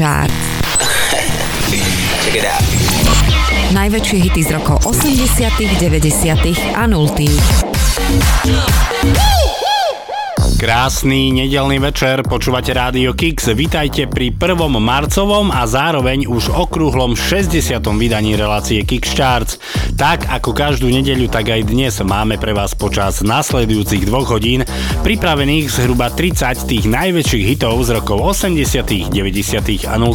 Chart. Najväčšie hity z rokov 80., 90. a 0. Krásny nedelný večer, počúvate Rádio Kix. Vítajte pri prvom marcovom a zároveň už okrúhlom 60. vydaní relácie Kix Charts. Tak ako každú nedeľu, tak aj dnes máme pre vás počas nasledujúcich dvoch hodín pripravených zhruba 30 tých najväčších hitov z rokov 80., 90. a 0.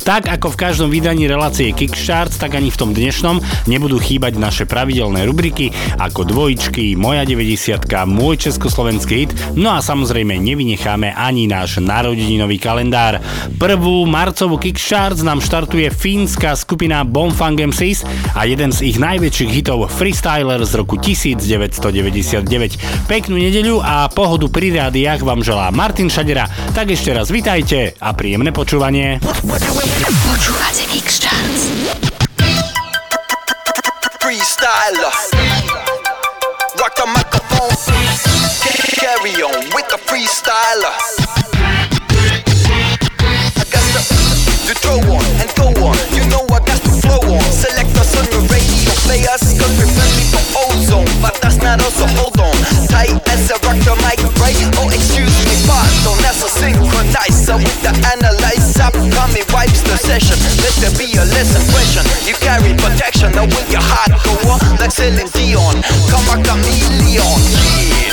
Tak ako v každom vydaní relácie Kix Charts, tak ani v tom dnešnom nebudú chýbať naše pravidelné rubriky ako dvojičky, moja 90 môj československý hit, no a samozrejme nevynecháme ani náš narodeninový kalendár. Prvú marcovú Kickstarts nám štartuje fínska skupina Bonfang MCs a jeden z ich najväčších hitov Freestyler z roku 1999. Peknú nedeľu a pohodu pri rádiách vám želá Martin Šadera. Tak ešte raz vitajte a príjemné počúvanie. Počúvate Kickstarts. Carry on with the freestyler. I got to, to throw on and go on. You know I got to flow on. Select us on your radio players, cause we're friendly for ozone. But that's not us, so hold on. Tight as a rock the mic, right? Oh, excuse me, pardon. That's a synchronizer with the analyzer. Coming wipes the session. Let there be a lesson question. You carry protection, now with your heart go on. Like Celine Dion. Come a chameleon. Yeah,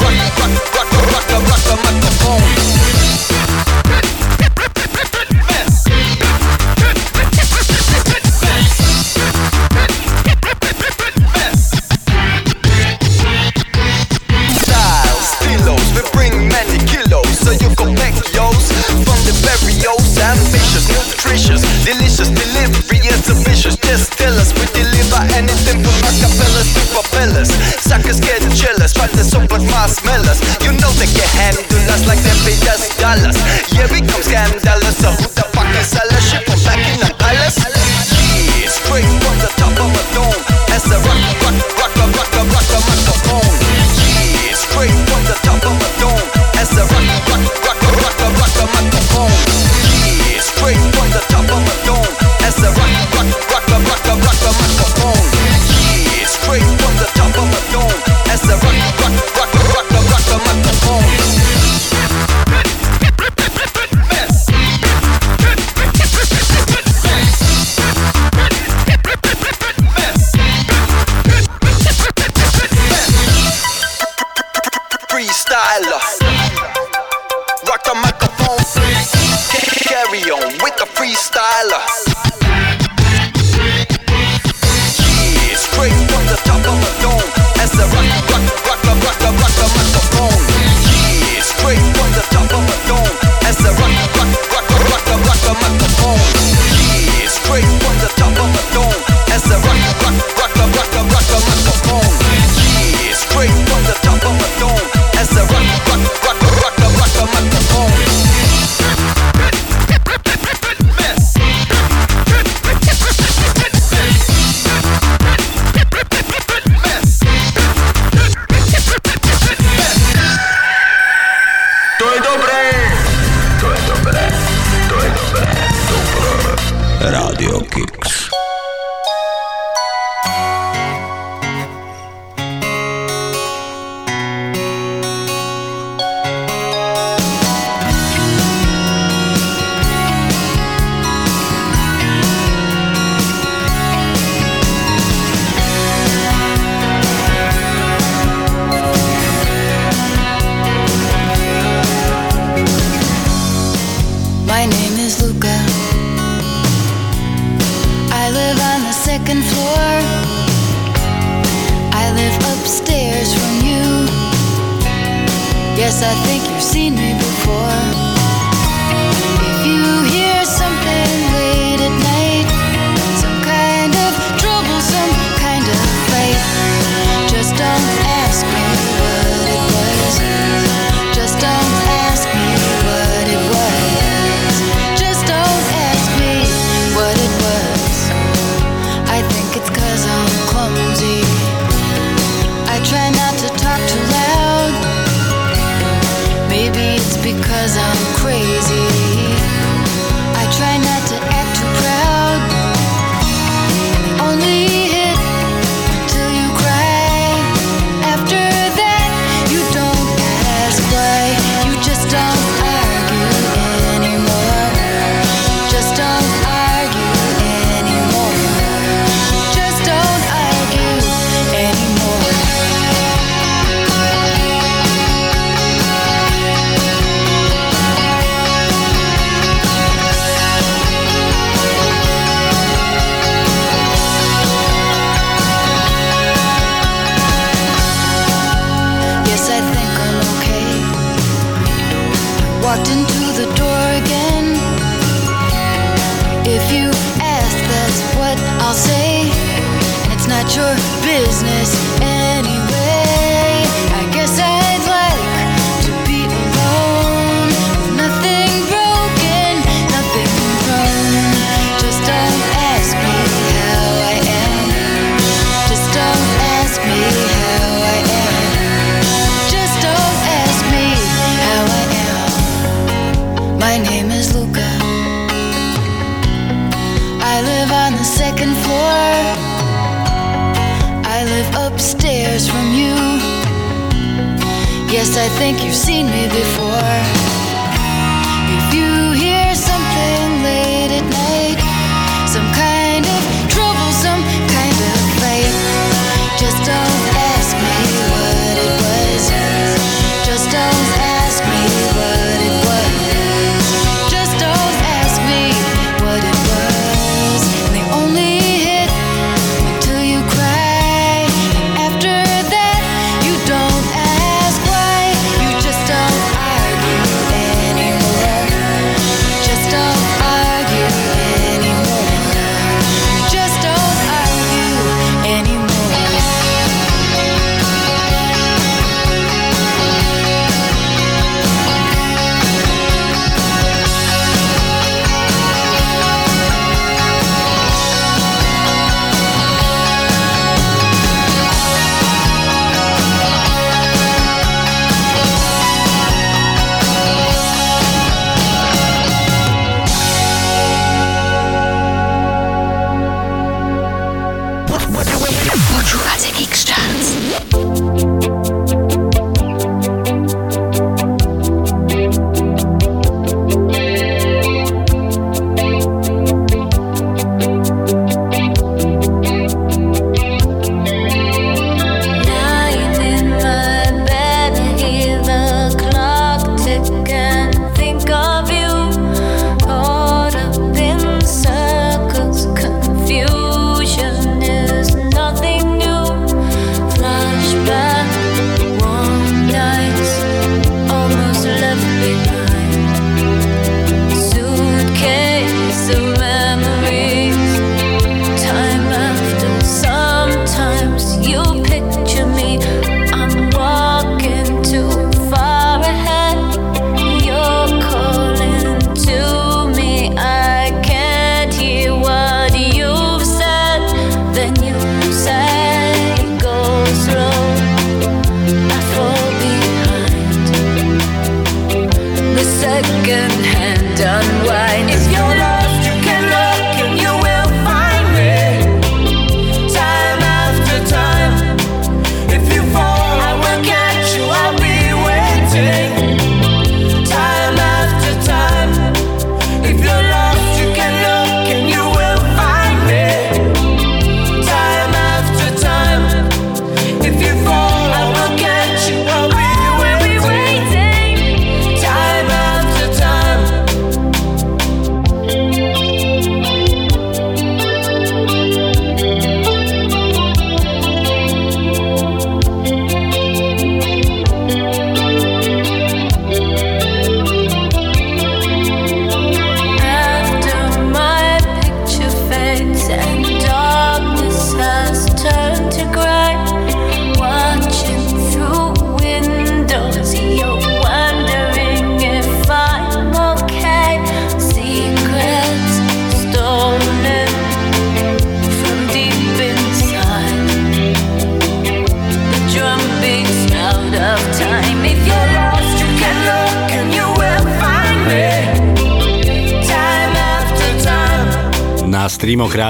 like. You know they can handle us like they paid us dollars. Yeah, we come scandalous. So who the fuck is a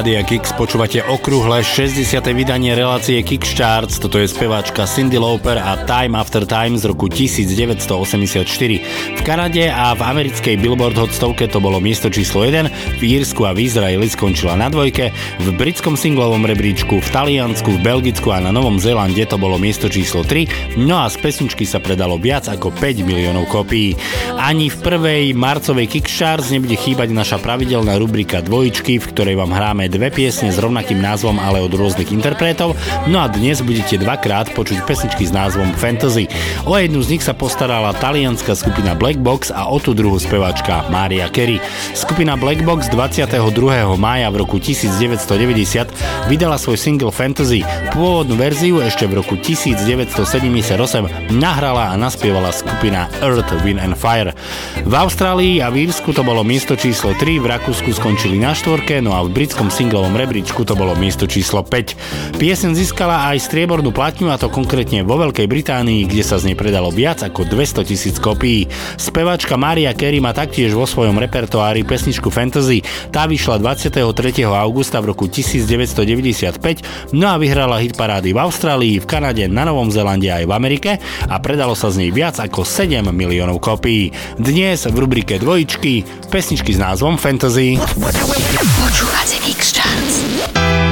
Rádia Kix počúvate okrúhle 60. vydanie relácie Kix Charts. Toto je speváčka Cindy Lauper a Time After Time z roku 1984. V Kanade a v americkej Billboard Hot stovke to bolo miesto číslo 1, v Írsku a v Izraeli skončila na dvojke, v britskom singlovom rebríčku, v Taliansku, v Belgicku a na Novom Zélande to bolo miesto číslo 3, no a z pesničky sa predalo viac ako 5 miliónov kopií. Ani v prvej marcovej Kix Charts nebude chýbať naša pravidelná rubrika dvojičky, v ktorej vám hráme dve piesne s rovnakým názvom, ale od rôznych interpretov. No a dnes budete dvakrát počuť pesničky s názvom Fantasy. O jednu z nich sa postarala talianská skupina Black Box a o tú druhú speváčka Maria Carey. Skupina Black Box 22. mája v roku 1990 vydala svoj single Fantasy. Pôvodnú verziu ešte v roku 1978 nahrala a naspievala skupina Earth, Wind and Fire. V Austrálii a v Írsku to bolo miesto číslo 3, v Rakúsku skončili na štvorke, no a v britskom singlovom rebríčku to bolo miesto číslo 5. Piesen získala aj striebornú platňu a to konkrétne vo Veľkej Británii, kde sa z nej predalo viac ako 200 tisíc kopií. Spevačka Maria Carey má taktiež vo svojom repertoári pesničku Fantasy. Tá vyšla 23. augusta v roku 1995, no a vyhrala hit parády v Austrálii, v Kanade, na Novom Zelande aj v Amerike a predalo sa z nej viac ako 7 miliónov kopií. Dnes v rubrike dvojičky pesničky s názvom Fantasy. Počúvate Kix Charts.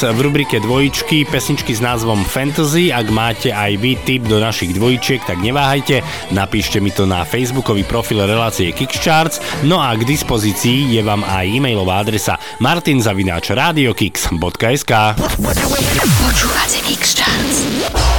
v rubrike dvojičky pesničky s názvom Fantasy. Ak máte aj vy tip do našich dvojčiek, tak neváhajte, napíšte mi to na facebookový profil relácie Kickstarts. No a k dispozícii je vám aj e-mailová adresa martinzavináčradiokix.sk Počúvate Kickstarts.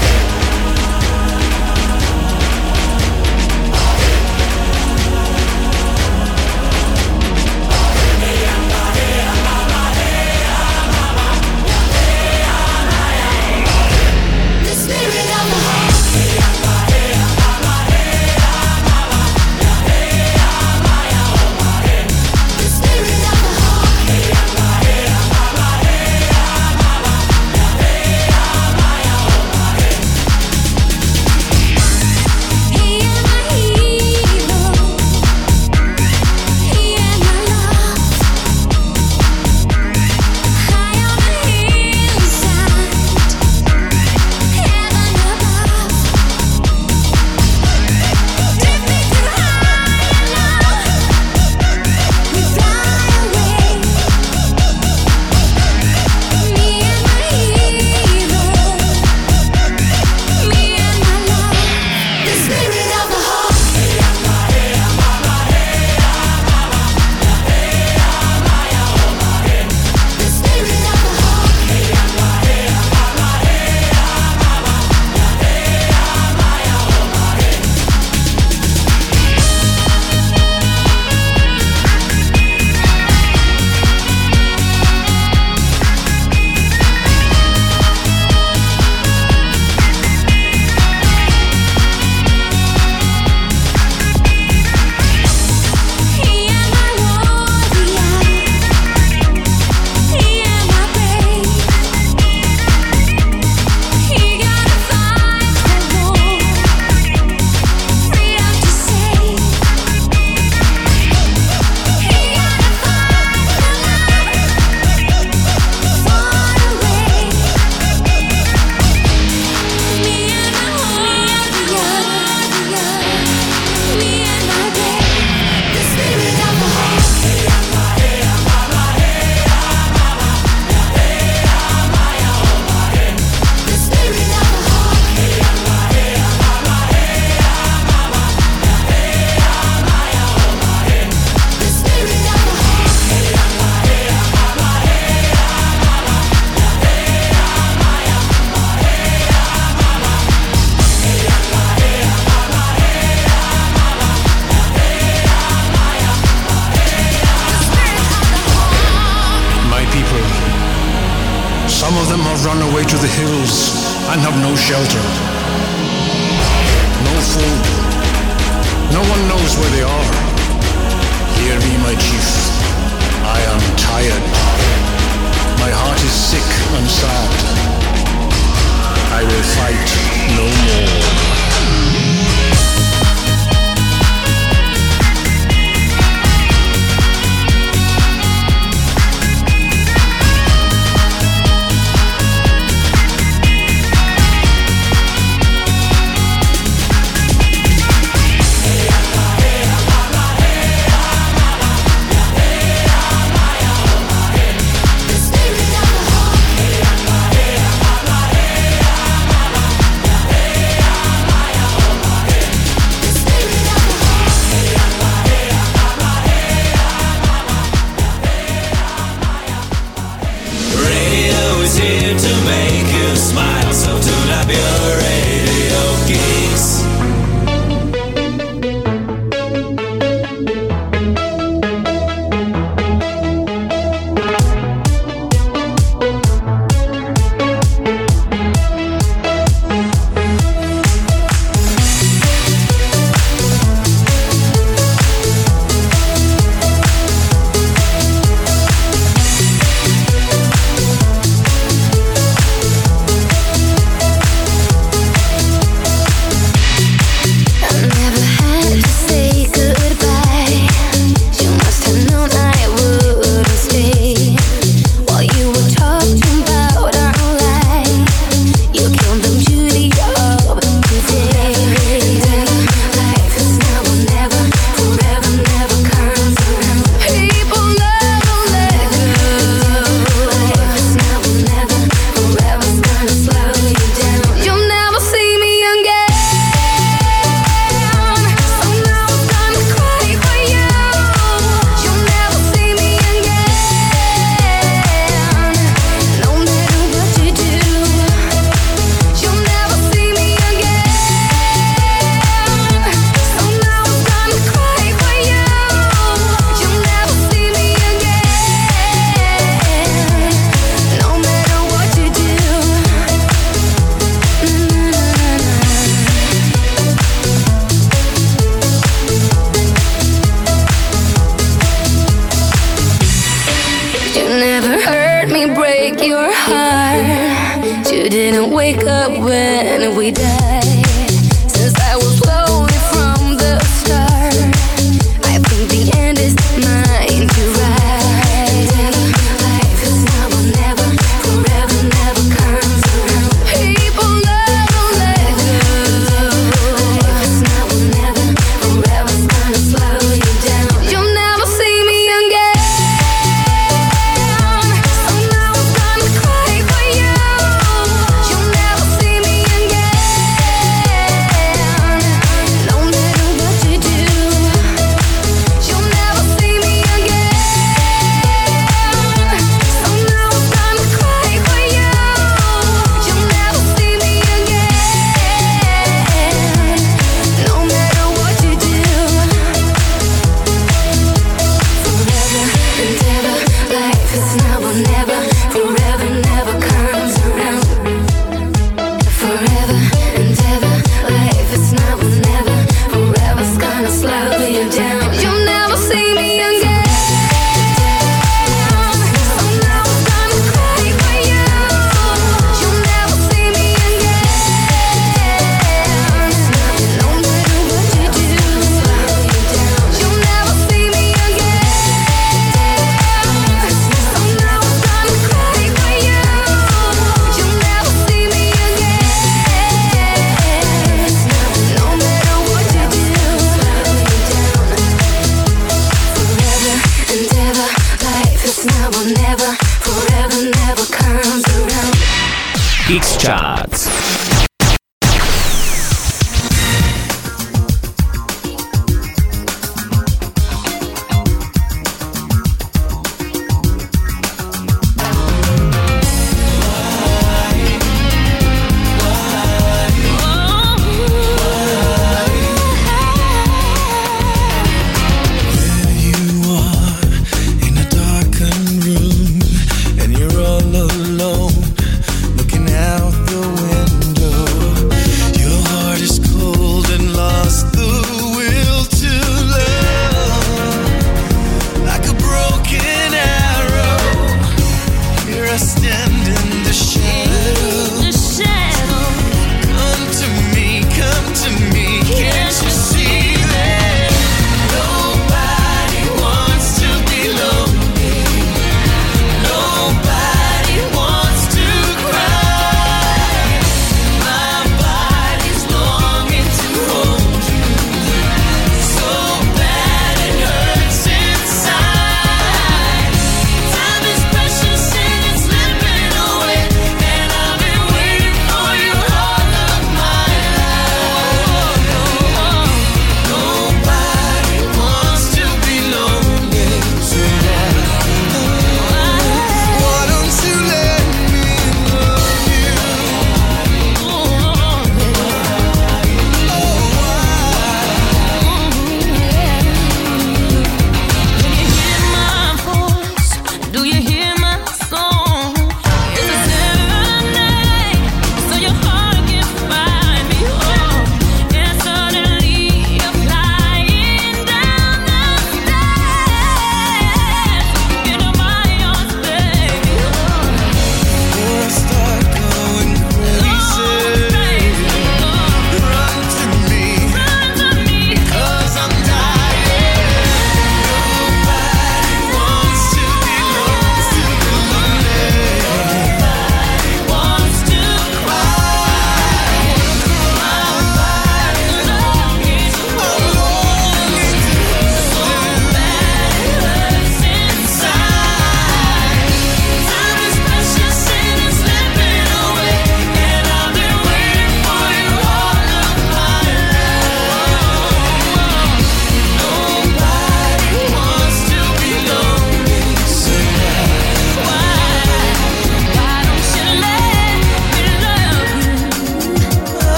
and we die.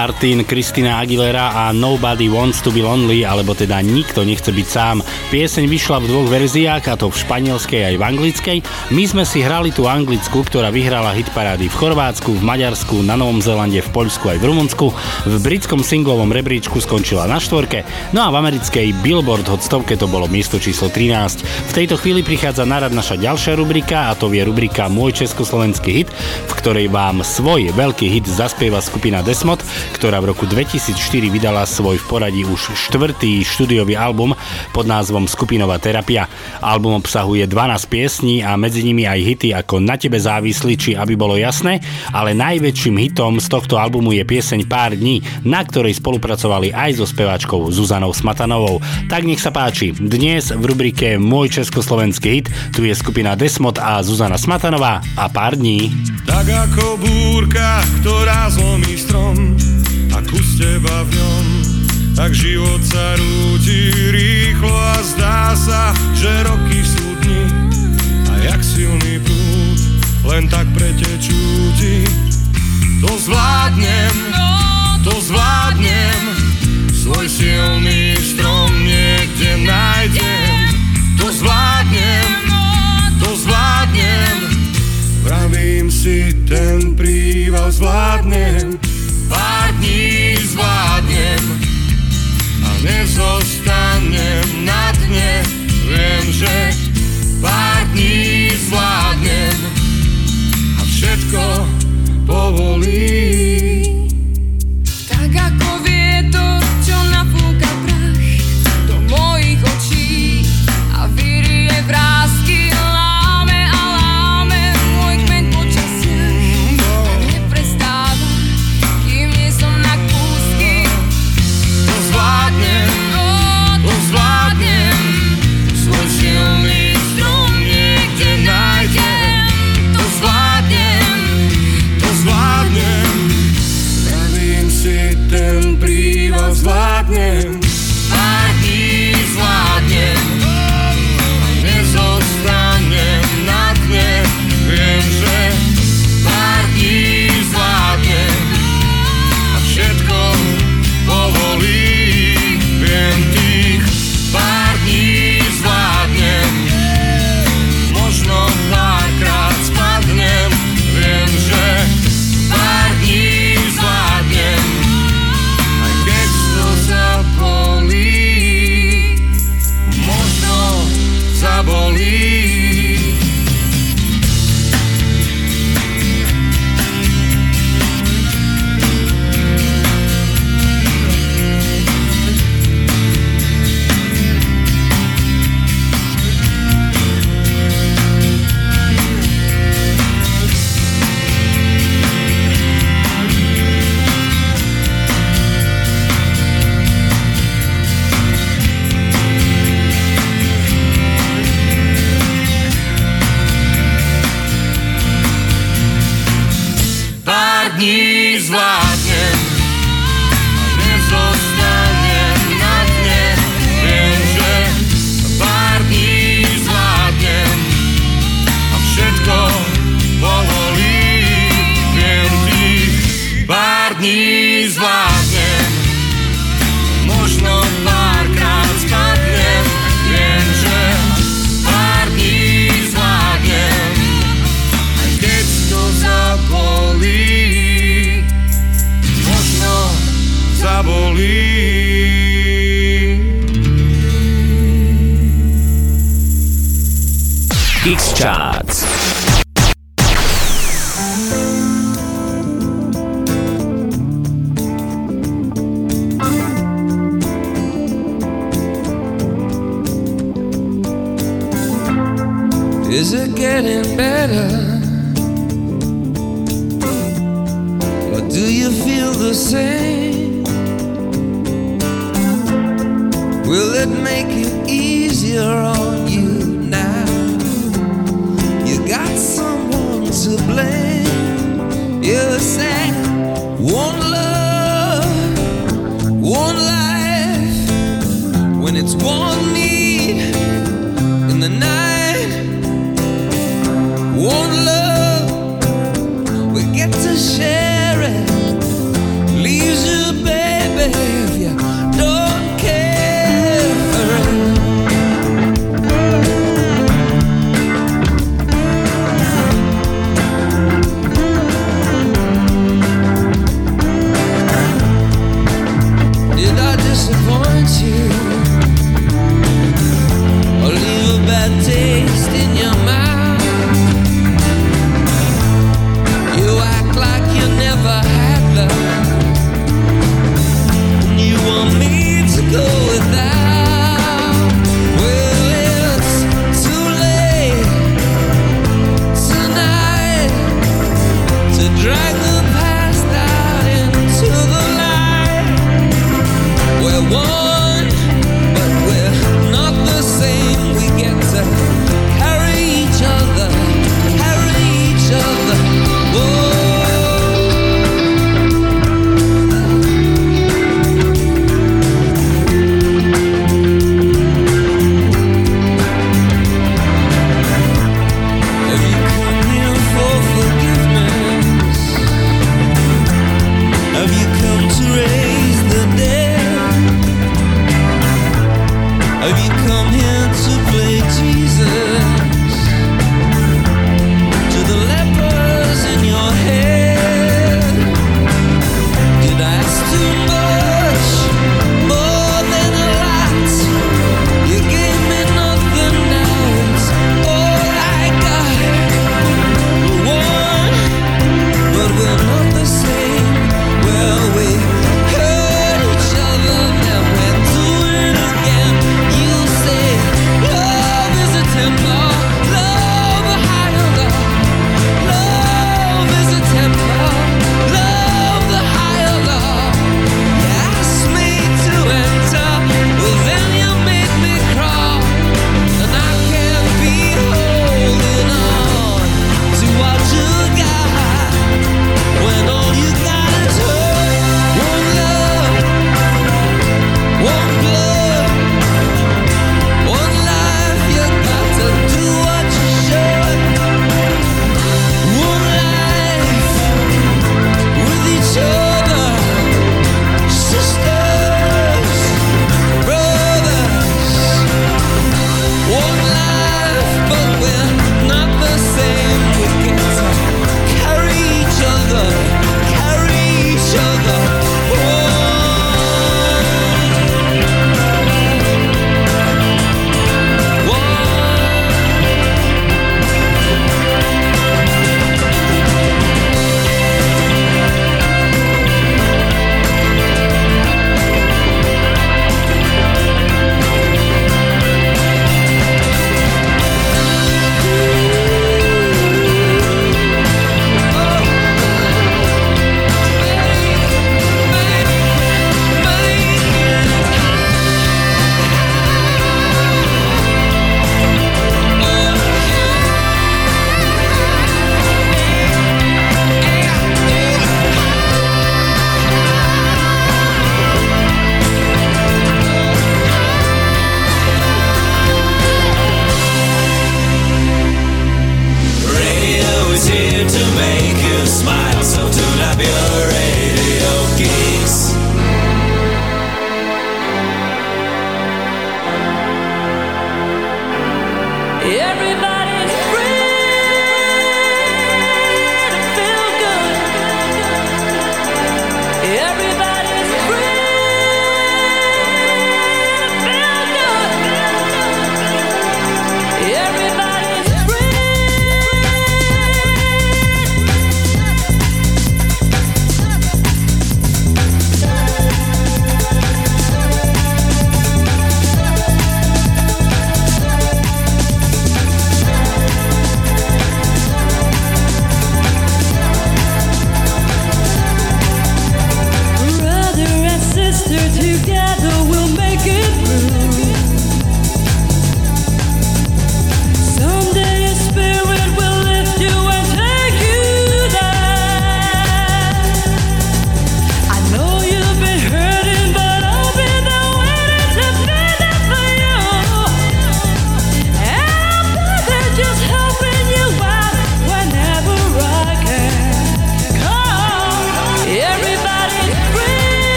Martin, Christina Aguilera a Nobody Wants to be Lonely, alebo teda Nikto nechce byť sám. Pieseň vyšla v dvoch verziách, a to v španielskej aj v anglickej. My sme si hrali tú anglickú, ktorá vyhrala hitparády v Chorvátsku, v Maďarsku, na Novom Zelande, v Poľsku aj v Rumunsku. V britskom singlovom rebríčku skončila na štvorke, no a v americkej Billboard Hot 100 to bolo miesto číslo 13. V tejto chvíli prichádza narad naša ďalšia rubrika a to je rubrika Môj československý hit, v ktorej vám svoj veľký hit zaspieva skupina Desmod, ktorá v roku 2004 vydala svoj v poradí už štvrtý štúdiový album pod názvom Skupinová terapia. Album obsahuje 12 piesní a medzi nimi aj hity ako Na tebe závislí či Aby bolo jasné, ale najväčším hitom z tohto albumu je pieseň Pár dní, na ktorej spolupracovali aj so speváčkou Zuzanou Smatanovou. Tak nech sa páči, dnes v rubrike Môj československý hit tu je skupina Desmod a Zuzana Smatanová a Pár dní. Tak ako búrka, ktorá zlomí strom a kus teba v ňom, tak život sa rúti rýchlo a zdá sa, že roky sú dni a jak silný prúd, len tak pretečú ti. To zvládnem, to zvládnem, svoj silný strom niekde nájdem. To zvládnem, to zvládnem, Vravím si, ten príval zvládnem, pár dní zvládnem a nezostanem na dne. Viem, že pár dní zvládnem a všetko povolí.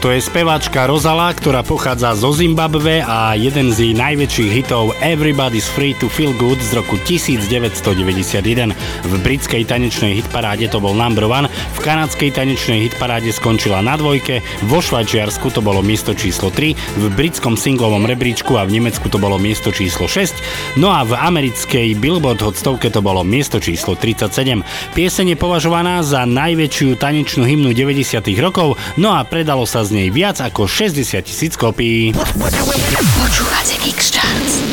Toto je speváčka Rozala, ktorá pochádza zo Zimbabve a jeden z jej najväčších hitov Everybody's Free to Feel Good z roku 1991. V britskej tanečnej hitparáde to bol number one, v kanadskej tanečnej hitparáde skončila na dvojke, vo Švajčiarsku to bolo miesto číslo 3, v britskom singlovom rebríčku a v Nemecku to bolo miesto číslo 6, no a v americkej Billboard Hot stovke to bolo miesto číslo 37. Pieseň je považovaná za najväčšiu tanečnú hymnu 90. rokov, no a predalo sa z nej viac ako 60 tisíc kopií. Počúvate Kix Charts.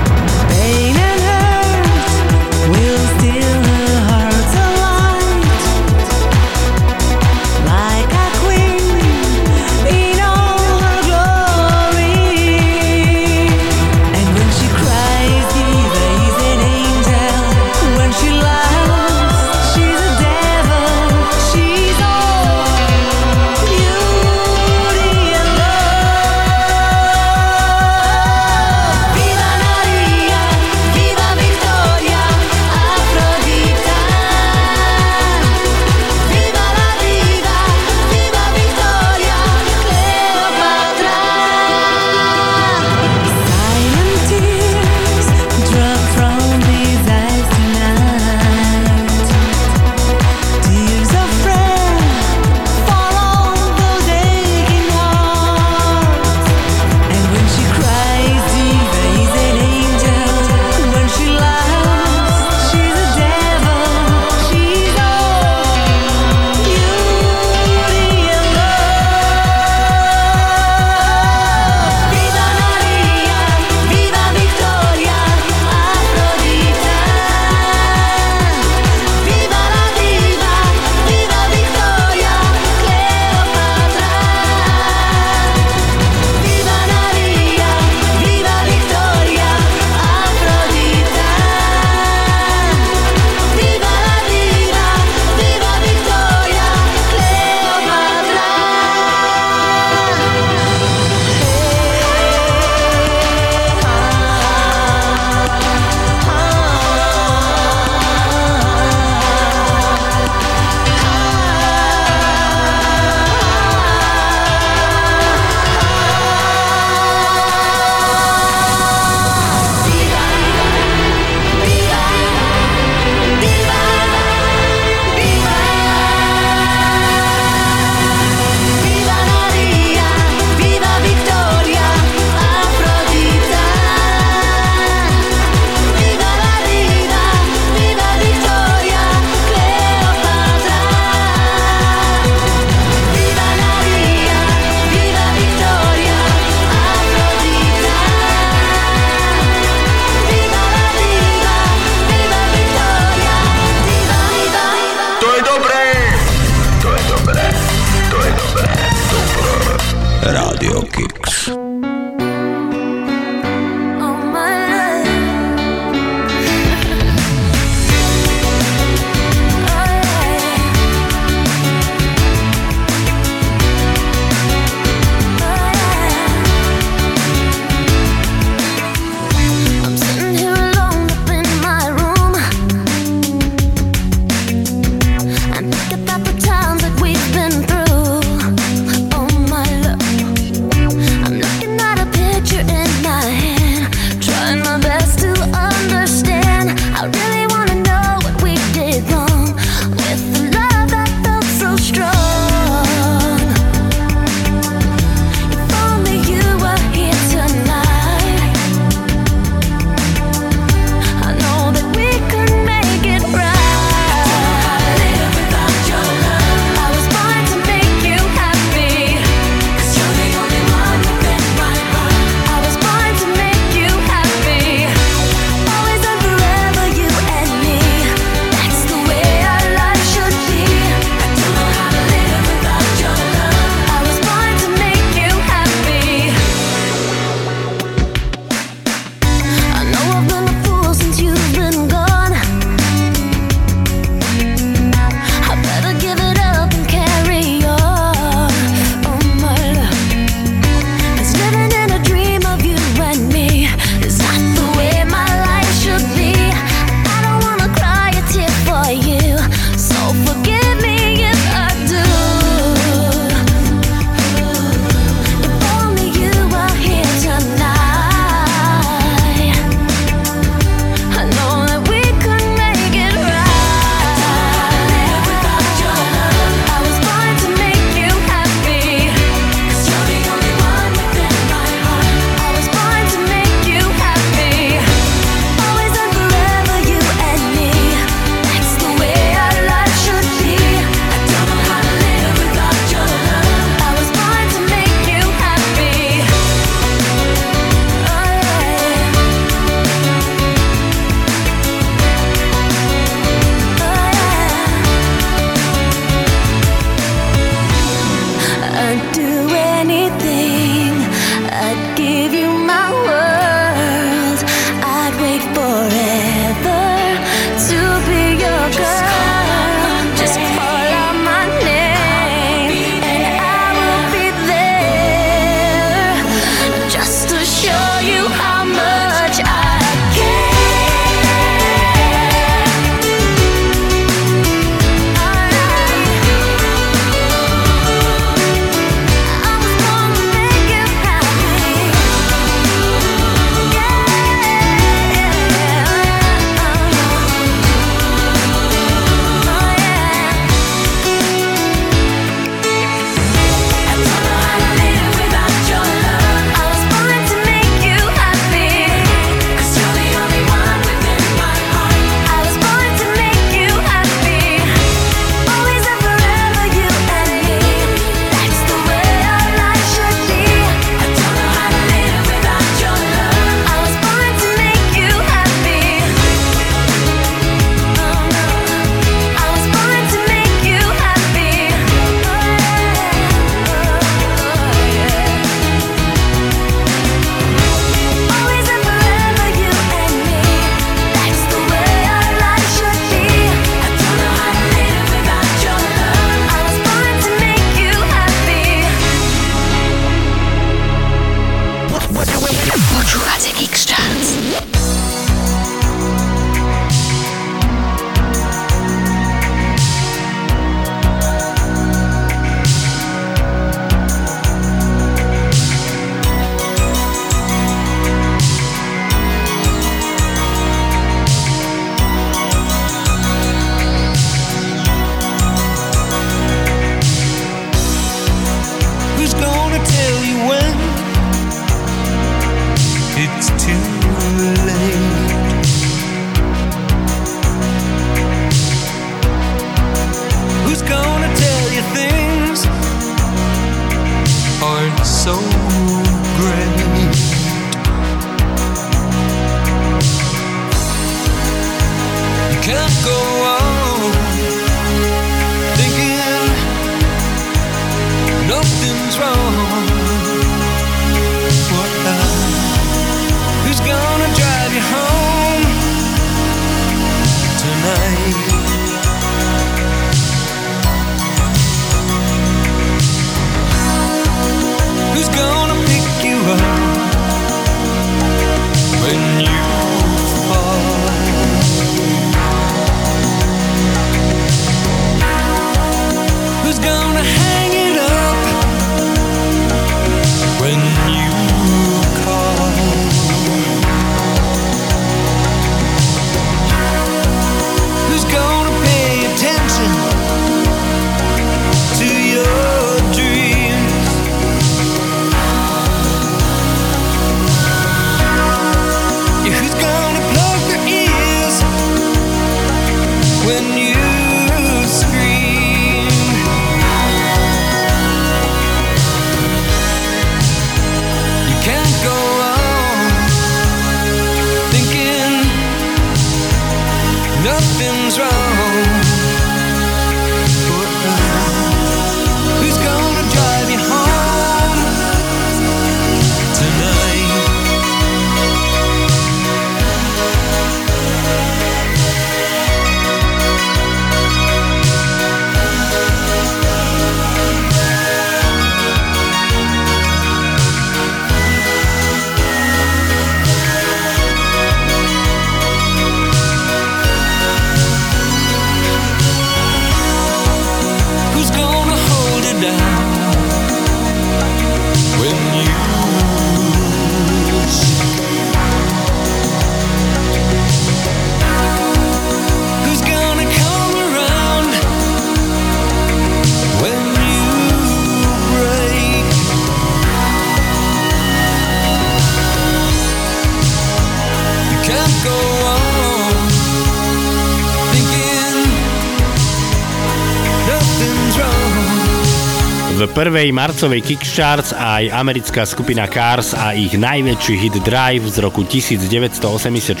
Prvej marcovej Kickstarts aj americká skupina Cars a ich najväčší hit Drive z roku 1984,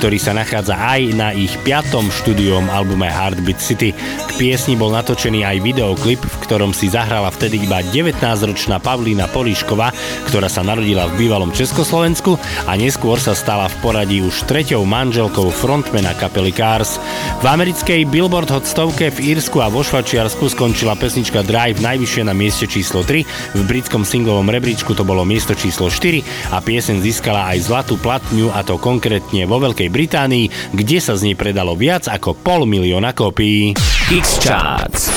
ktorý sa nachádza aj na ich piatom štúdiom albume Heartbeat City. K piesni bol natočený aj videoklip, v ktorom si zahrala vtedy iba 19-ročná Pavlína Políšková, ktorá sa narodila v bývalom Československu a neskôr sa stala v poradí už treťou manželkou frontmana kapely Cars. V americkej Billboard Hot stovke v Írsku a vo Švačiarsku skončila pesnička Drive najvyššie na mieste číslo 3, v britskom singlovom rebríčku to bolo miesto číslo 4 a piesen získala aj zlatú platňu a to konkrétne vo Veľkej Británii, kde sa z nej predalo viac ako pol milióna kópií. X-Charts.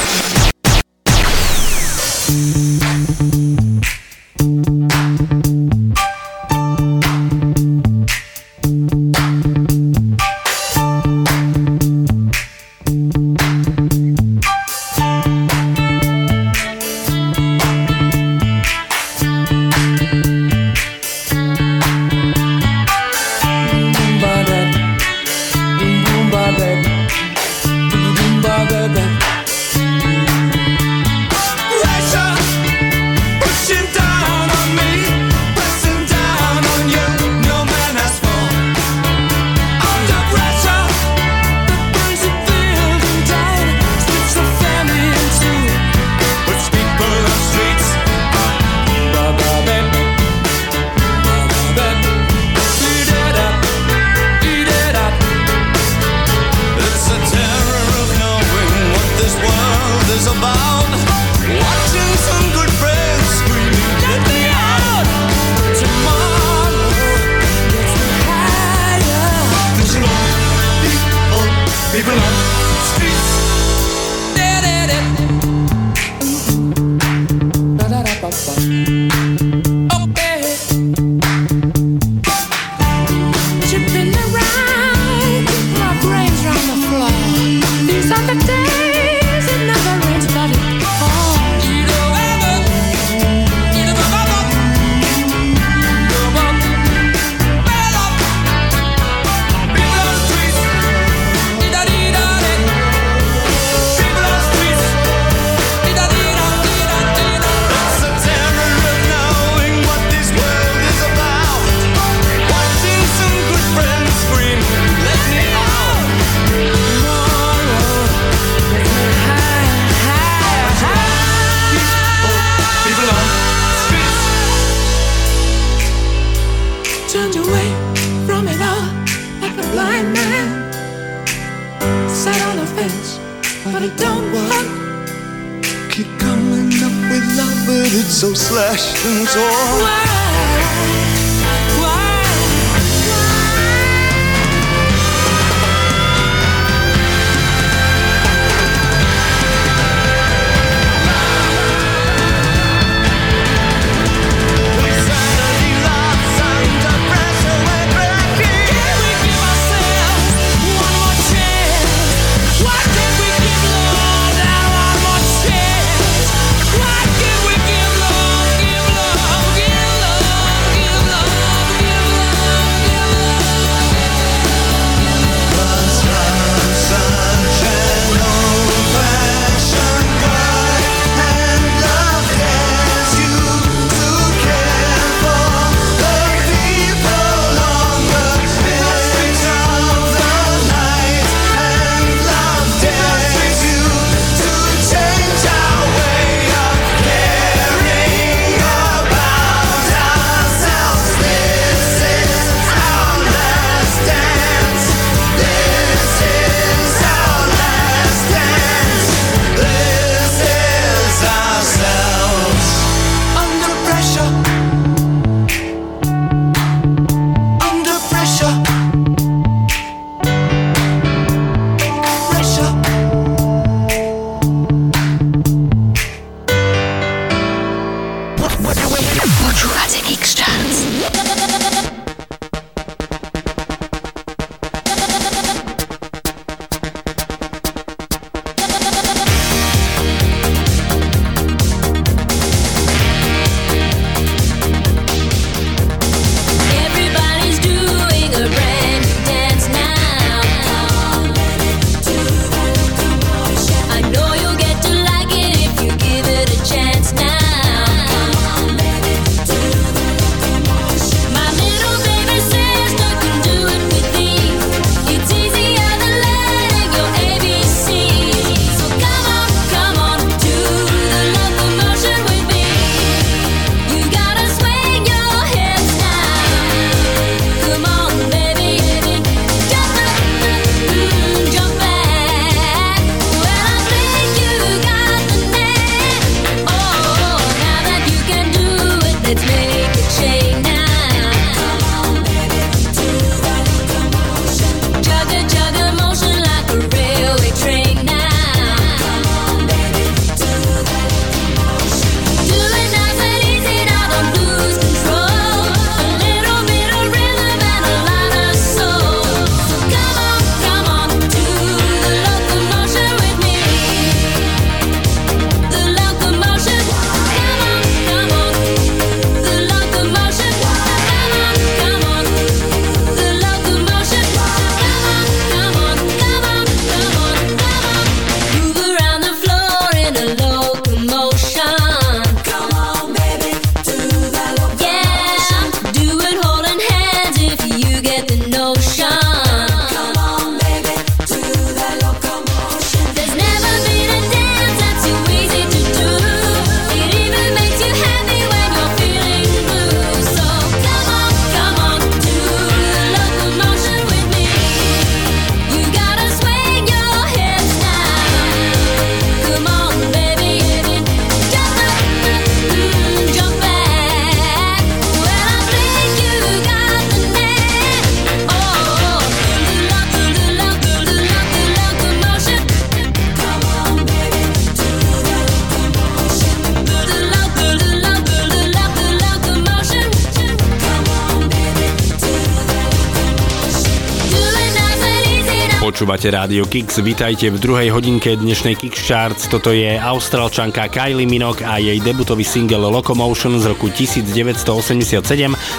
Počúvate Rádio Kix, vitajte v druhej hodinke dnešnej Kix Charts. Toto je austrálčanka Kylie Minogue a jej debutový single Locomotion z roku 1987,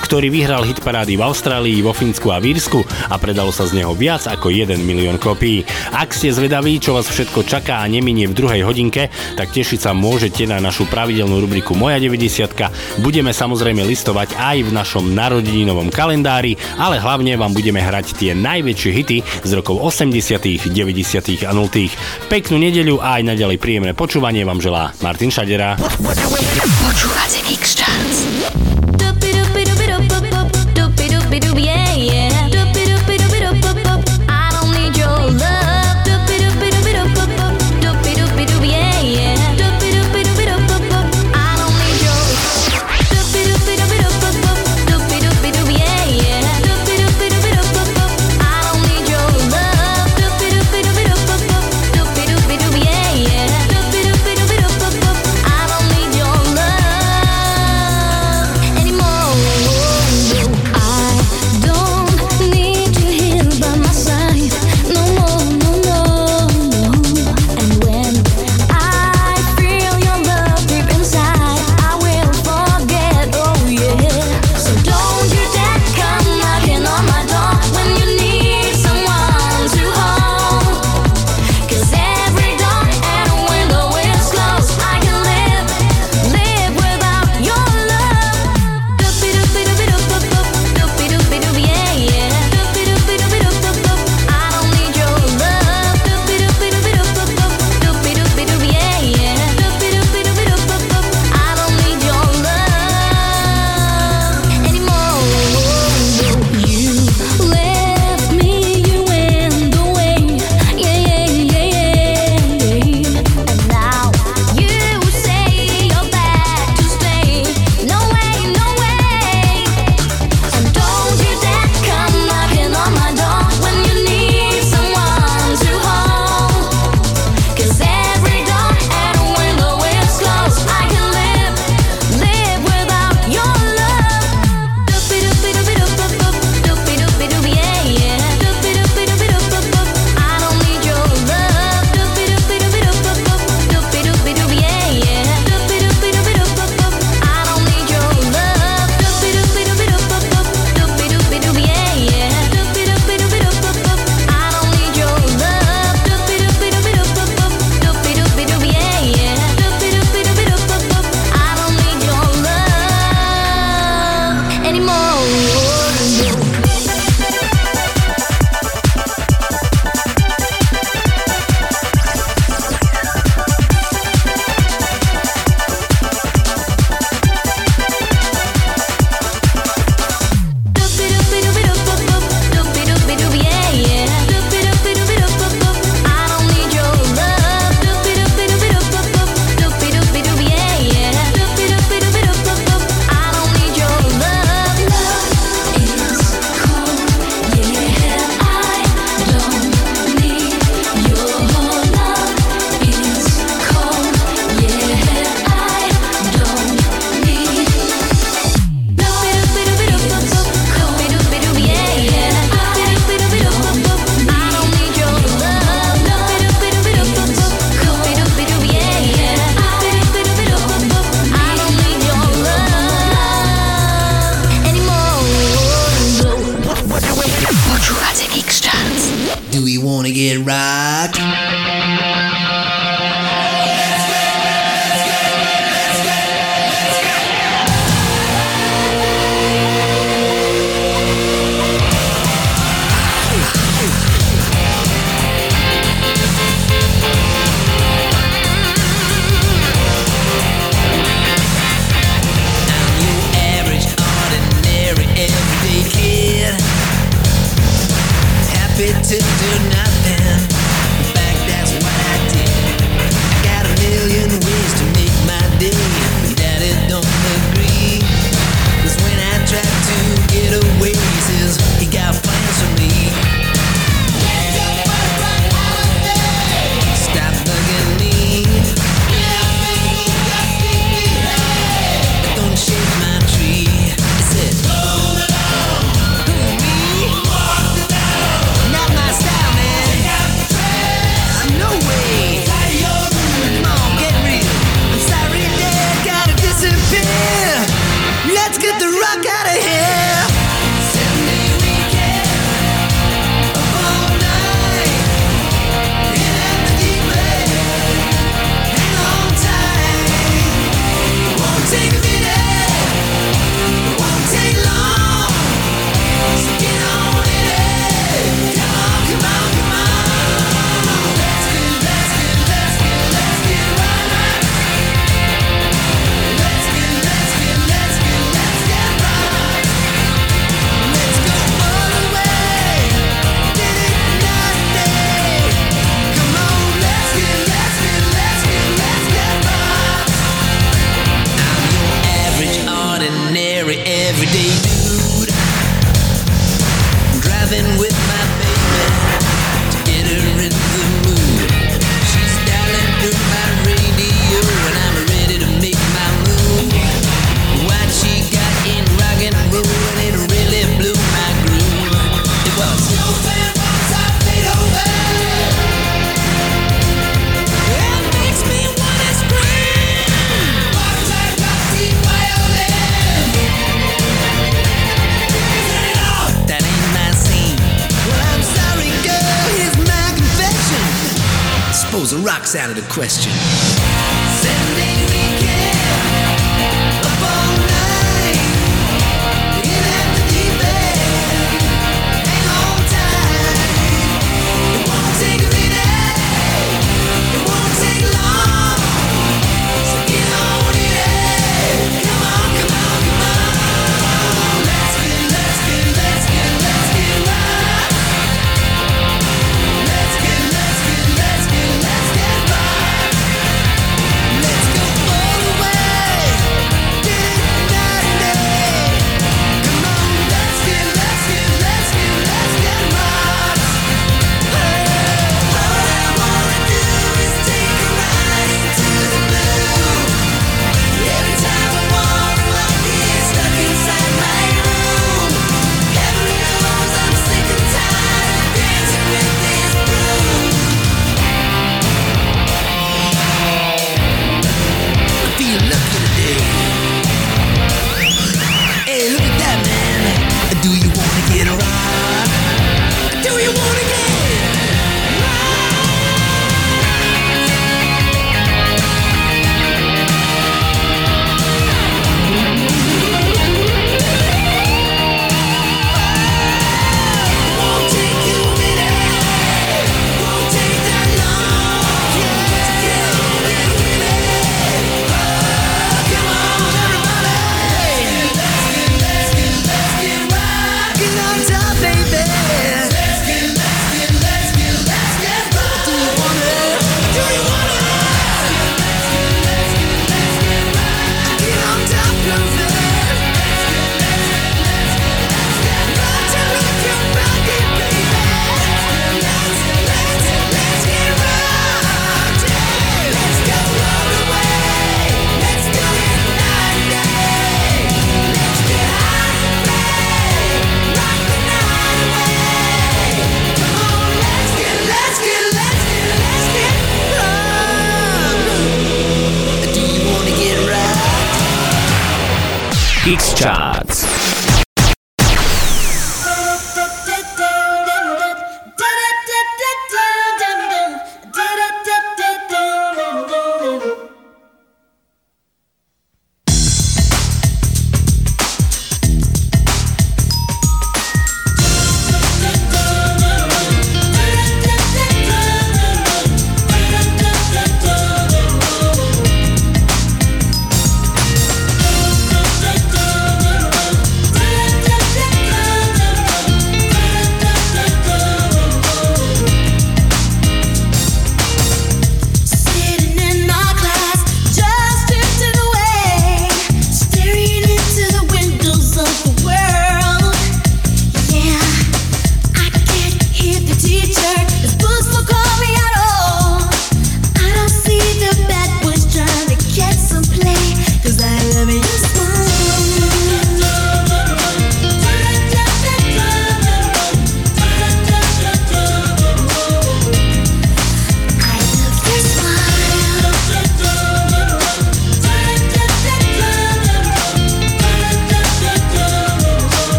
ktorý vyhral hitparády v Austrálii, vo Fínsku a v Írsku a predalo sa z neho viac ako 1 milión kopií. Ak ste zvedaví, čo vás všetko čaká a neminie v druhej hodinke, tak tešiť sa môžete na našu pravidelnú rubriku Moja 90. Budeme samozrejme listovať aj v našom narodeninovom kalendári, ale hlavne vám budeme hrať tie najväčšie hity z rokov 80., 90. a 0. Peknú nedeľu a aj naďalej príjemné počúvanie vám želá Martin Šadera. Počúvate Mix Charts. and rocks out of the question.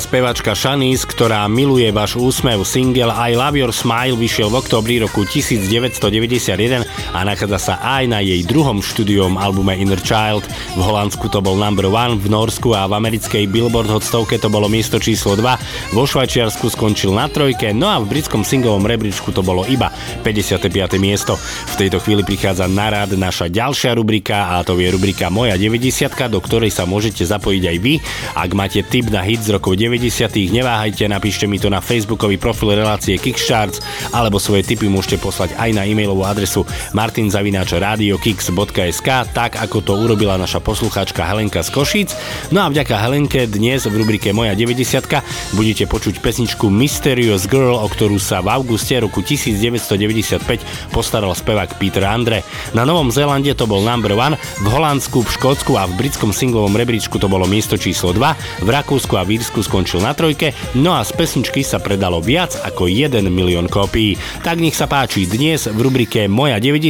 Spevačka Shanice, ktorá miluje váš úsmev, single I Love Your Smile vyšiel v oktobri roku 1991 a nachádza sa aj na jej druhom štúdiom albume Inner Child. V Holandsku to bol number one, v Norsku a v americkej Billboard Hot stovke to bolo miesto číslo 2, vo Švajčiarsku skončil na trojke, no a v britskom singlovom rebríčku to bolo iba 55. miesto. V tejto chvíli prichádza na rád naša ďalšia rubrika a to je rubrika Moja 90, do ktorej sa môžete zapojiť aj vy. Ak máte tip na hit z rokov 90 neváhajte, napíšte mi to na facebookový profil relácie Kickstarts alebo svoje tipy môžete poslať aj na e-mailovú adresu martinzavináčradiokix.sk tak ako to urobila naša poslucháčka Helenka z Košíc. No a vďaka Helenke dnes v rubrike Moja 90 budete počuť pesničku Mysterious Girl, o ktorú sa v auguste roku 1995 postaral spevák Peter Andre. Na Novom Zélande to bol number one, v Holandsku, v Škótsku a v britskom singlovom rebríčku to bolo miesto číslo 2, v Rakúsku a v skončil na trojke, no a z pesničky sa predalo viac ako 1 milión kópií. Tak nech sa páči, dnes v rubrike Moja 90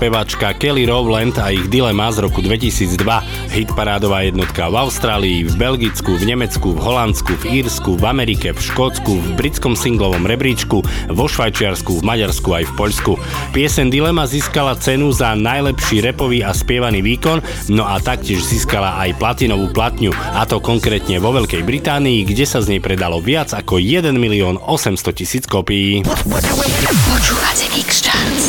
spevačka Kelly Rowland a ich Dilema z roku 2002, hitparádová jednotka v Austrálii, v Belgicku, v Nemecku, v Holandsku, v Írsku, v Amerike, v Škótsku, v britskom singlovom rebríčku, vo Švajčiarsku, v Maďarsku aj v Poľsku. Piesen Dilema získala cenu za najlepší repový a spievaný výkon, no a taktiež získala aj platinovú platňu, a to konkrétne vo Veľkej Británii, kde sa z nej predalo viac ako 1 milión 800 tisíc kopií. Počúvate Geekstars.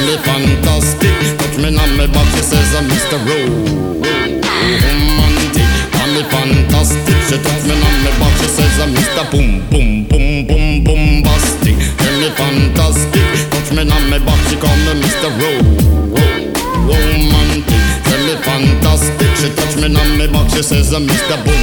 Me fantastic. Touch me on my back, she says I'm Mr. Romantic. Call me fantastic. She touch me on my back, she says I'm Mr. Boom, boom, boom, boom, bombastic. Me fantastic. Touch me on my back, she call me Mr. Romantic. Me fantastic. She touch me on my back, she says I'm Mr. Boom,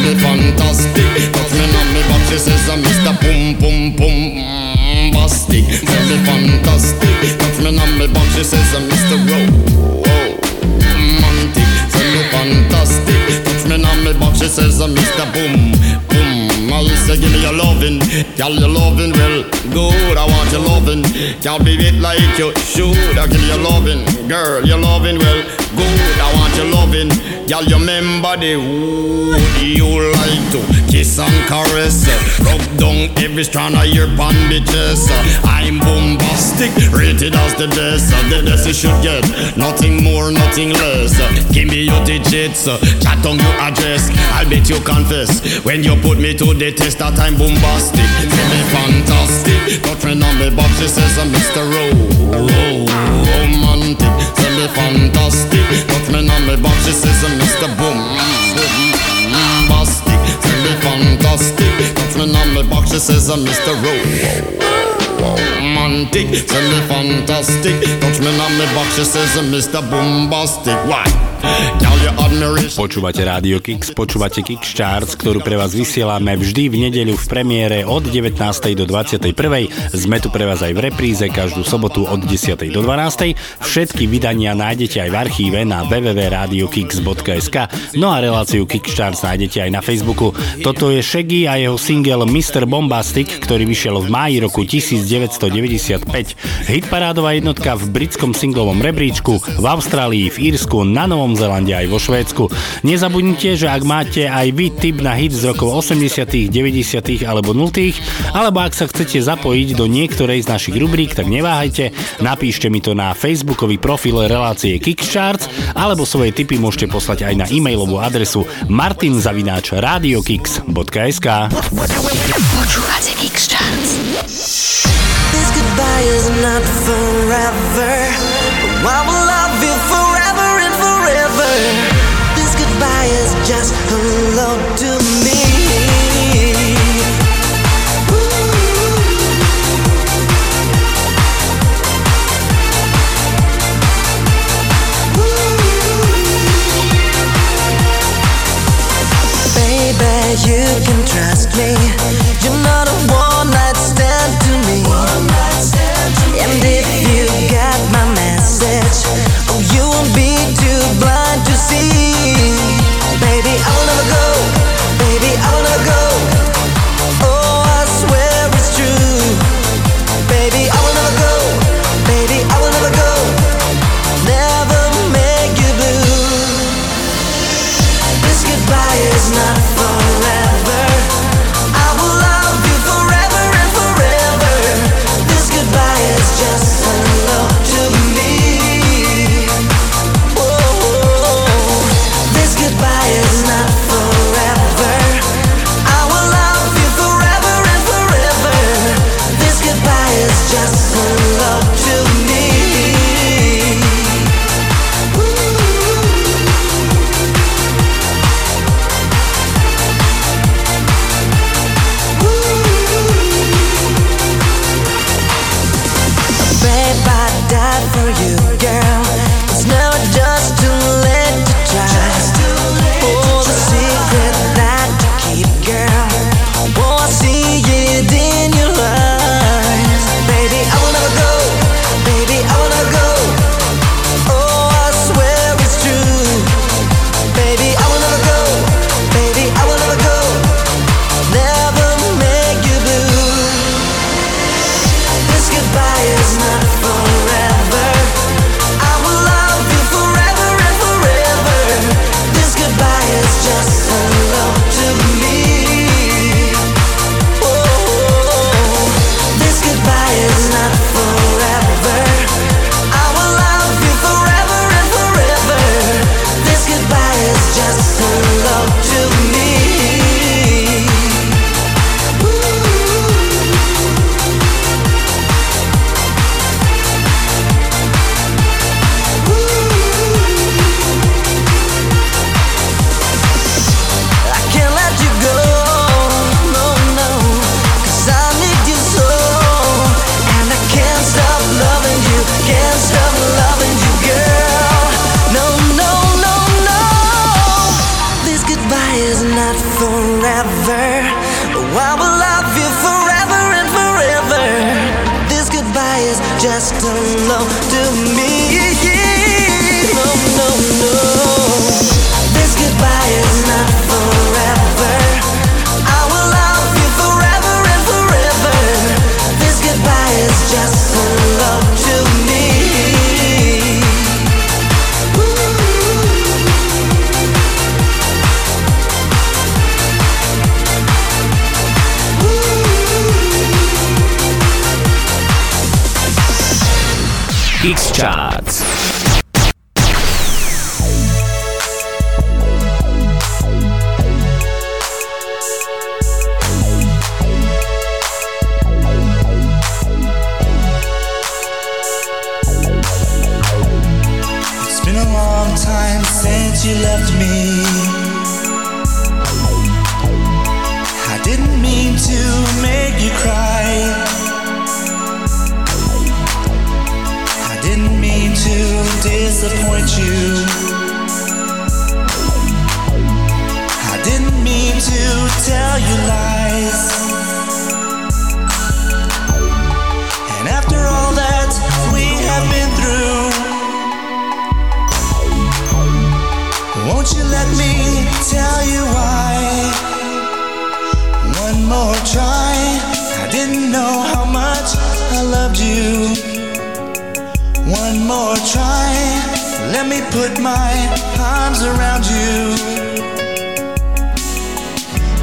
Tell me fantastic. Touch me on me back, she says I'm Mr. Pum Pum Pum Bastic. Tell me fantastic. Touch me on me back, she says I'm Mr. Romantic. Tell me fantastic. Touch me on me back, she says I'm Mr. Boom I say give me your lovin', girl your lovin' well good. I want your lovin', girl be it like you should. I give you your lovin', girl your lovin' well good. I want your lovin', girl you remember the wood you like to kiss and caress, uh, rub down every strand of your bandages. Uh, I'm bombastic, rated as the best. Uh, the best you should get, nothing more, nothing less. Give me your digits, chat on your address. I'll bet you confess when you put me to the test that I'm bombastic. Tell me fantastic, got friend on me box, she says I'm Mr. Ro- Romantic. Tell me fantastic, got friend on me box, she says I'm Mr. Boom. She says I'm Mr. Ro- Romantic, tell me fantastic, touch me on me box, she says I'm Mr. Bombastic. Why? Počúvate Rádio Kix, počúvate Kix Charts, ktorú pre vás vysielame vždy v nedeľu v premiére od 19. do 21. Sme tu pre vás aj v repríze každú sobotu od 10. do 12. Všetky vydania nájdete aj v archíve na www.radiokix.sk No a reláciu Kix Charts nájdete aj na Facebooku. Toto je Shaggy a jeho single Mr. Bombastic, ktorý vyšiel v máji roku 1995. Hitparádová jednotka v britskom singlovom rebríčku, v Austrálii, v Írsku, na Novom Zélande aj vo Švédsku. Nezabudnite, že ak máte aj vy tip na hit z rokov 80., 90. alebo 0., alebo ak sa chcete zapojiť do niektorej z našich rubrík, tak neváhajte, napíšte mi to na facebookový profil relácie Kickcharts, alebo svoje tipy môžete poslať aj na e-mailovú adresu martinzavináč radiokix.sk Počúvate Kickcharts. This goodbye is not forever. I will love you can trust me. You're not a one night stand to me. And if you got my message, oh, you won't be too blind to see. Let me put my arms around you.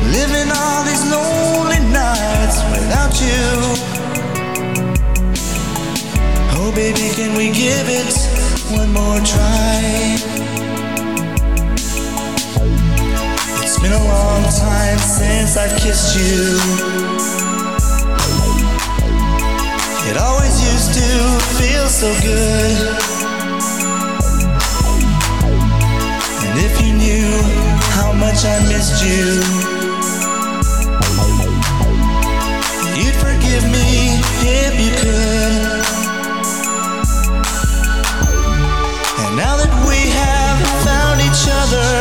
Living all these lonely nights without you. Oh, baby, can we give it one more try? It's been a long time since I've kissed you. It always used to feel so good. How much I missed you, you'd forgive me if you could. And now that we have found each other,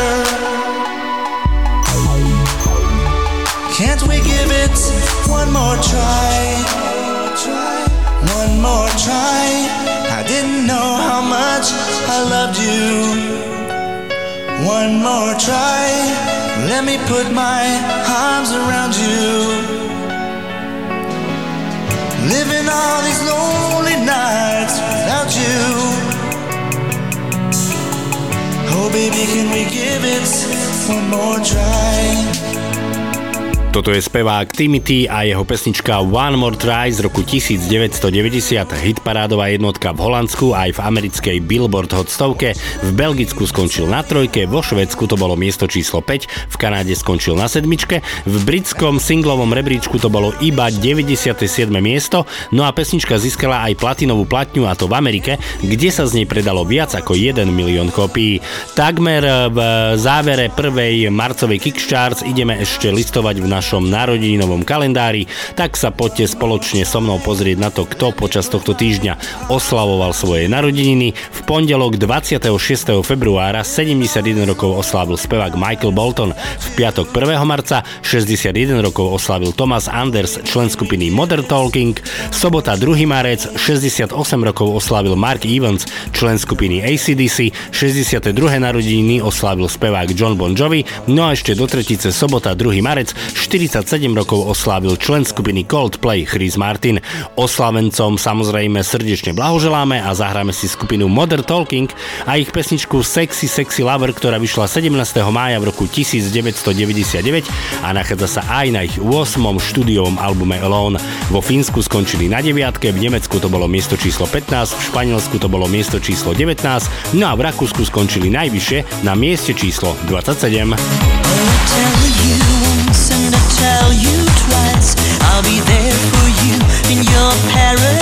can't we give it one more try? One more try. I didn't know how much I loved you. One more try. Let me put my arms around you. Living all these lonely nights without you. Oh, baby, can we give it one more try? Toto je spevák Timothy a jeho pesnička One More Try z roku 1990, hitparádová jednotka v Holandsku aj v americkej Billboard Hot stovke, v Belgicku skončil na trojke, vo Švedsku to bolo miesto číslo 5, v Kanáde skončil na sedmičke, v britskom singlovom rebríčku to bolo iba 97. miesto, no a pesnička získala aj platinovú platňu a to v Amerike, kde sa z nej predalo viac ako 1 milión kopií. Takmer v závere prvej marcovej Kickstarts ideme ešte listovať v našom narodeninovom kalendári, tak sa poďte spoločne so mnou pozrieť na to, kto počas tohto týždňa oslavoval svoje narodeniny. V pondelok 26. februára 71 rokov oslávil spevák Michael Bolton, v piatok 1. marca 61 rokov oslávil Thomas Anders, člen skupiny Modern Talking, sobota 2. marec 68 rokov oslávil Mark Evans, člen skupiny ACDC, 62. narodeniny oslávil spevák John Bon Jovi, no a ešte do tretice sobota 2. marec 47 rokov oslávil člen skupiny Coldplay Chris Martin. Oslavencom samozrejme srdečne blahoželáme a zahráme si skupinu Modern Talking a ich pesničku Sexy Sexy Lover, ktorá vyšla 17. mája v roku 1999 a nachádza sa aj na ich 8. štúdiovom albume Alone. Vo Fínsku skončili na 9, v Nemecku to bolo miesto číslo 15, v Španielsku to bolo miesto číslo 19, no a v Rakúsku skončili najvyššie na mieste číslo 27. Tell you twice. I'll be there for you in your paradise.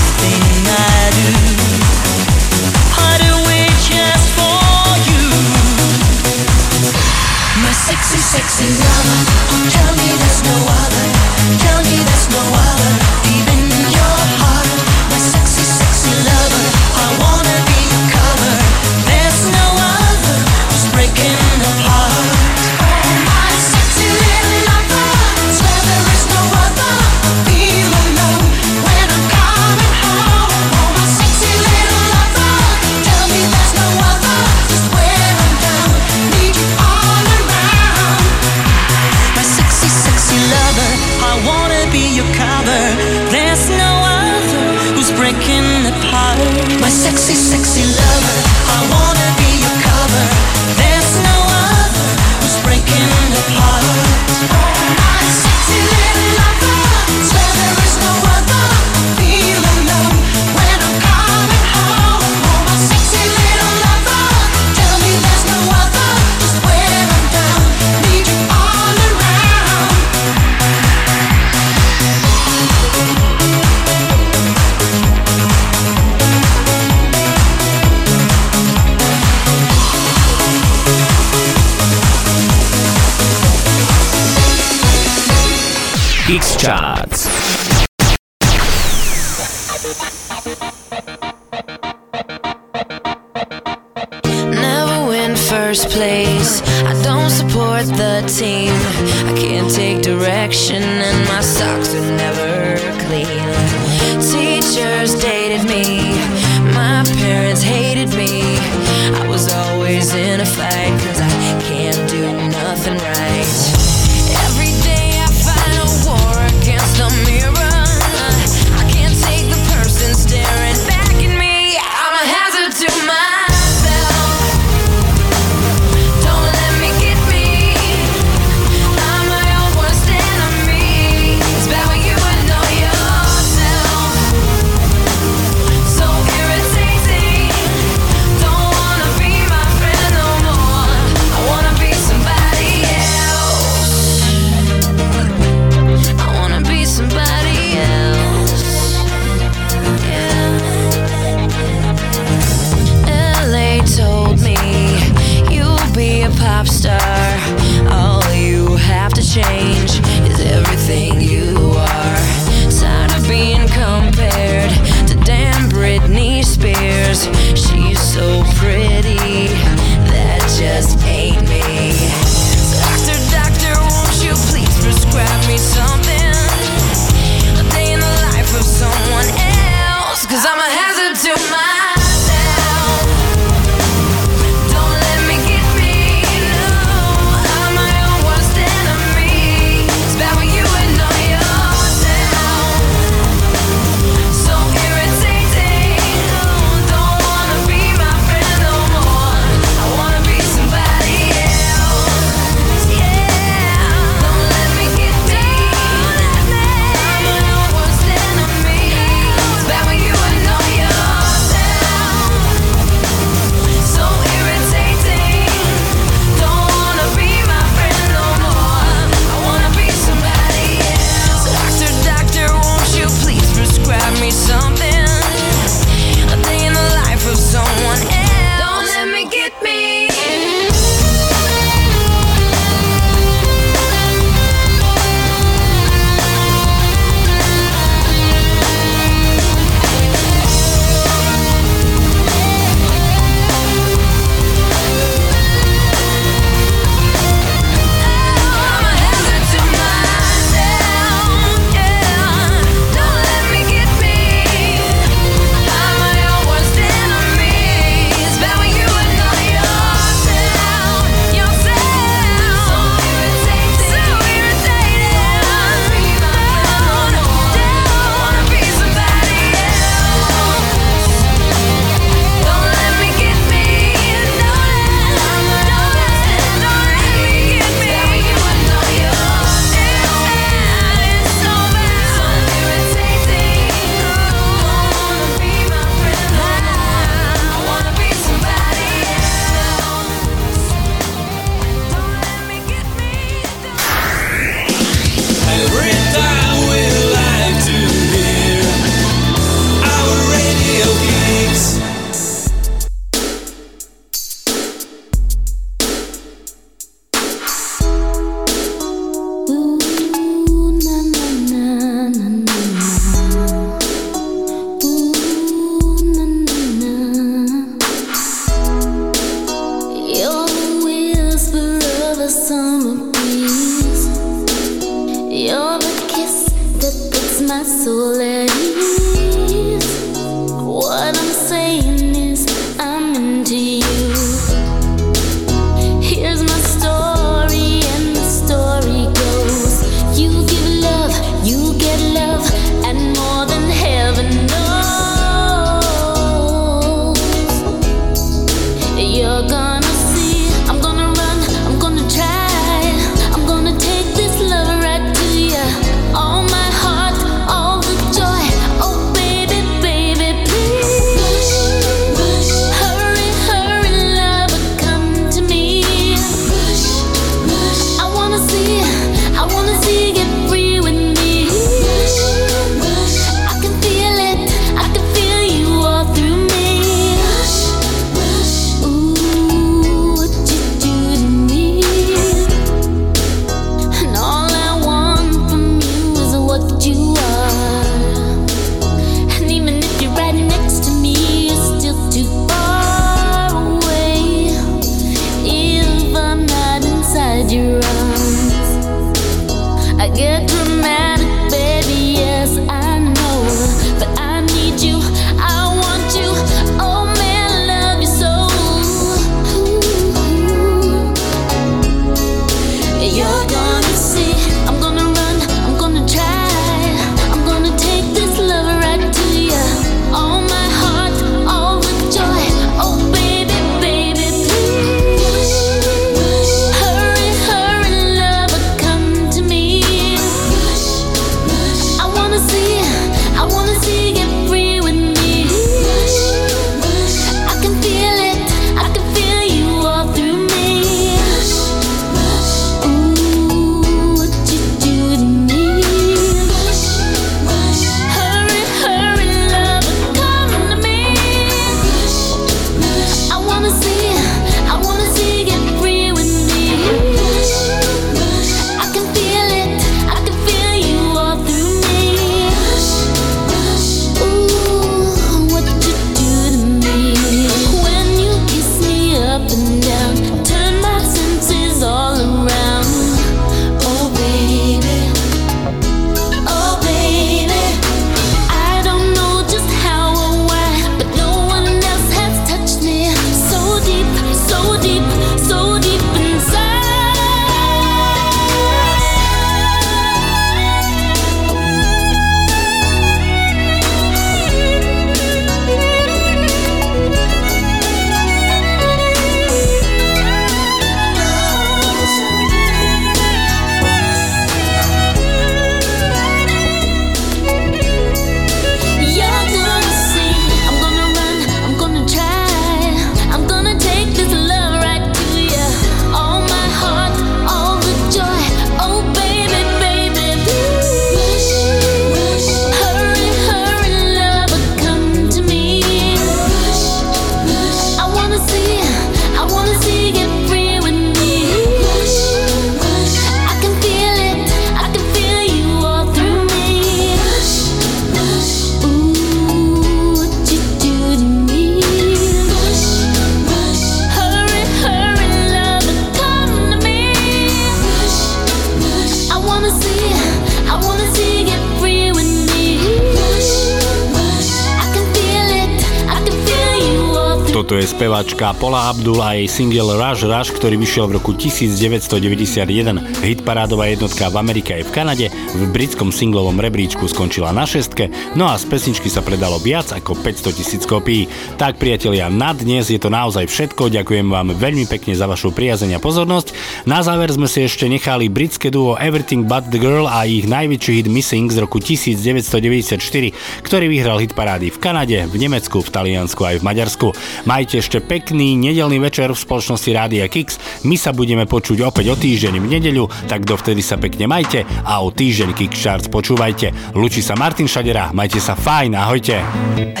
Paula Abdul a jej single Rush Rush, ktorý vyšiel v roku 1991. Hitparádová jednotka v Amerike aj v Kanade, v britskom singlovom rebríčku skončila na šestke, no a z pesničky sa predalo viac ako 500 tisíc kopií. Tak priatelia, na dnes je to naozaj všetko, ďakujem vám veľmi pekne za vašu priazeň a pozornosť. Na záver sme si ešte nechali britské duo Everything But The Girl a ich najväčší hit Missing z roku 1994 ktorý vyhral hit parády v Kanade, v Nemecku, v Taliansku aj v Maďarsku. Majte ešte pekný nedelný večer v spoločnosti Rádia Kix. My sa budeme počuť opäť o týždeň v nedeľu, tak dovtedy sa pekne majte a o týždeň Kix Charts počúvajte. Lučí sa Martin Šadera, majte sa fajn, ahojte. I.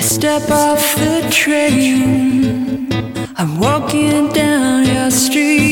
I'm walking down your street